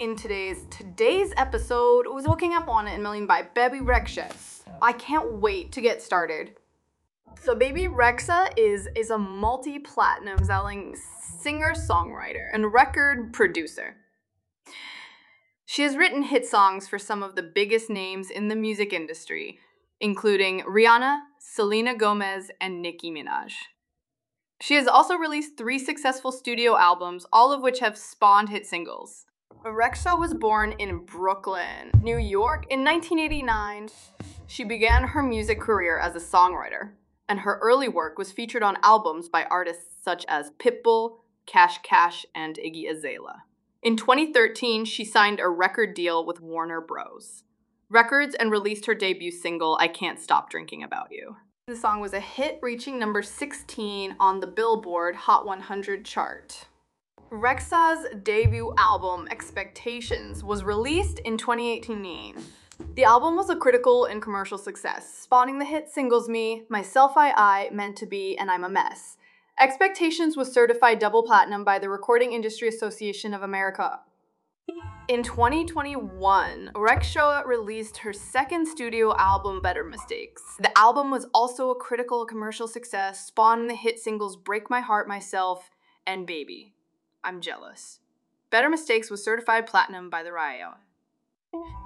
in today's today's episode was Looking Up on It in Million by Bebe Rexha. I can't wait to get started. So Bebe Rexha is is a multi-platinum selling singer-songwriter and record producer. She has written hit songs for some of the biggest names in the music industry, including Rihanna, Selena Gomez, and Nicki Minaj. She has also released three successful studio albums, all of which have spawned hit singles. Rexha was born in Brooklyn, New York in 1989. She began her music career as a songwriter, and her early work was featured on albums by artists such as Pitbull, Cash Cash, and Iggy Azalea. In 2013, she signed a record deal with Warner Bros. Records and released her debut single, I Can't Stop Drinking About You. The song was a hit, reaching number 16 on the Billboard Hot 100 chart. Rexha's debut album, Expectations, was released in 2018. The album was a critical and commercial success, spawning the hit singles Me, Myself I I, Meant to Be, and I'm a Mess. Expectations was certified double platinum by the Recording Industry Association of America in 2021, Rexha released her second studio album, Better Mistakes. The album was also a critical commercial success, spawning the hit singles Break My Heart Myself and Baby. I'm jealous. Better Mistakes was certified platinum by the RIAA.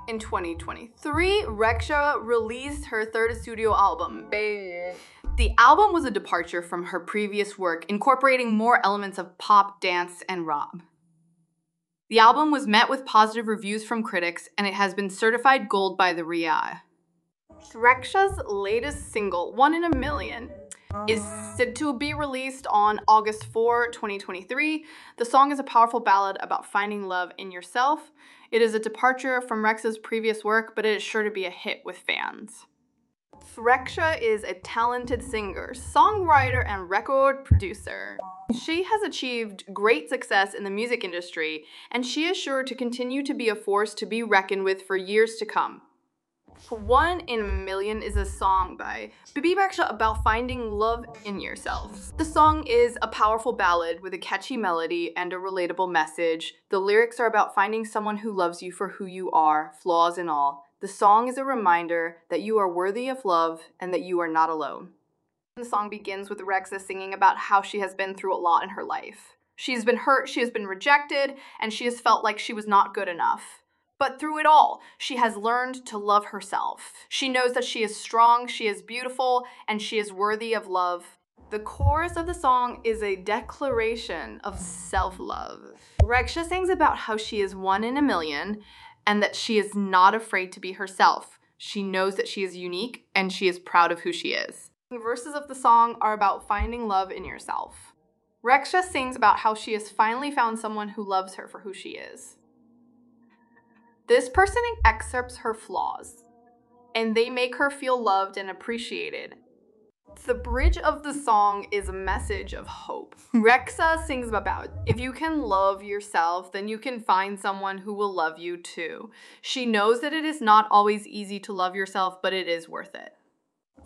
In 2023, Rexha released her third studio album, Baby. The album was a departure from her previous work, incorporating more elements of pop, dance, and rock. The album was met with positive reviews from critics and it has been certified gold by the RIAA. Rexha's latest single, One in a Million, is oh. said to be released on August 4, 2023. The song is a powerful ballad about finding love in yourself. It is a departure from Rexha's previous work, but it is sure to be a hit with fans. Rexha is a talented singer, songwriter, and record producer. She has achieved great success in the music industry, and she is sure to continue to be a force to be reckoned with for years to come. One in a Million is a song by Bebe Rexha about finding love in yourself. The song is a powerful ballad with a catchy melody and a relatable message. The lyrics are about finding someone who loves you for who you are, flaws and all. The song is a reminder that you are worthy of love and that you are not alone. The song begins with Rexha singing about how she has been through a lot in her life. She's been hurt, she has been rejected, and she has felt like she was not good enough. But through it all, she has learned to love herself. She knows that she is strong, she is beautiful, and she is worthy of love. The chorus of the song is a declaration of self love. Rexha sings about how she is one in a million and that she is not afraid to be herself. She knows that she is unique and she is proud of who she is. The verses of the song are about finding love in yourself. Rexha sings about how she has finally found someone who loves her for who she is. This person excerpts her flaws, and they make her feel loved and appreciated, the bridge of the song is a message of hope. Rexha sings about if you can love yourself, then you can find someone who will love you too. She knows that it is not always easy to love yourself, but it is worth it.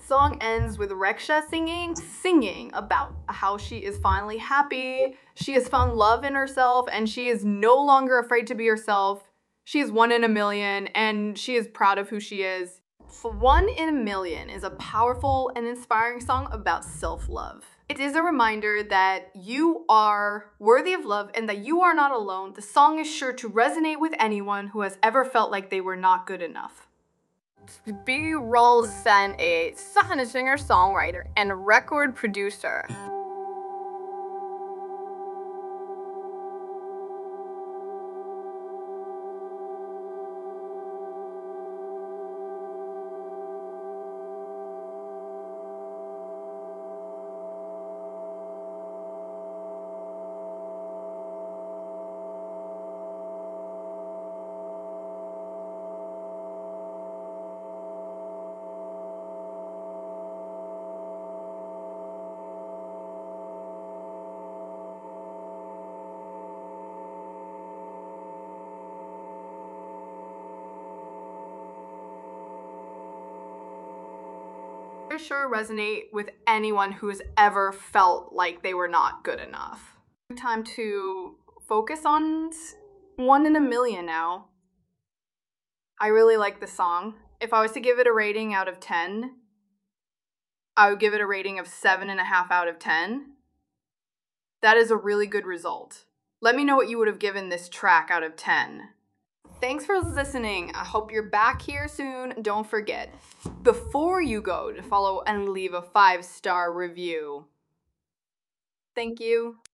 Song ends with Rexha singing, singing about how she is finally happy, she has found love in herself, and she is no longer afraid to be herself. She is one in a million, and she is proud of who she is. One in a Million is a powerful and inspiring song about self love. It is a reminder that you are worthy of love and that you are not alone. The song is sure to resonate with anyone who has ever felt like they were not good enough. B. Rolson, a singer songwriter and record producer. Sure resonate with anyone who has ever felt like they were not good enough. Time to focus on one in a million now. I really like the song. If I was to give it a rating out of 10, I would give it a rating of 7.5 out of 10. That is a really good result. Let me know what you would have given this track out of 10. Thanks for listening. I hope you're back here soon. Don't forget, before you go, to follow and leave a five star review. Thank you.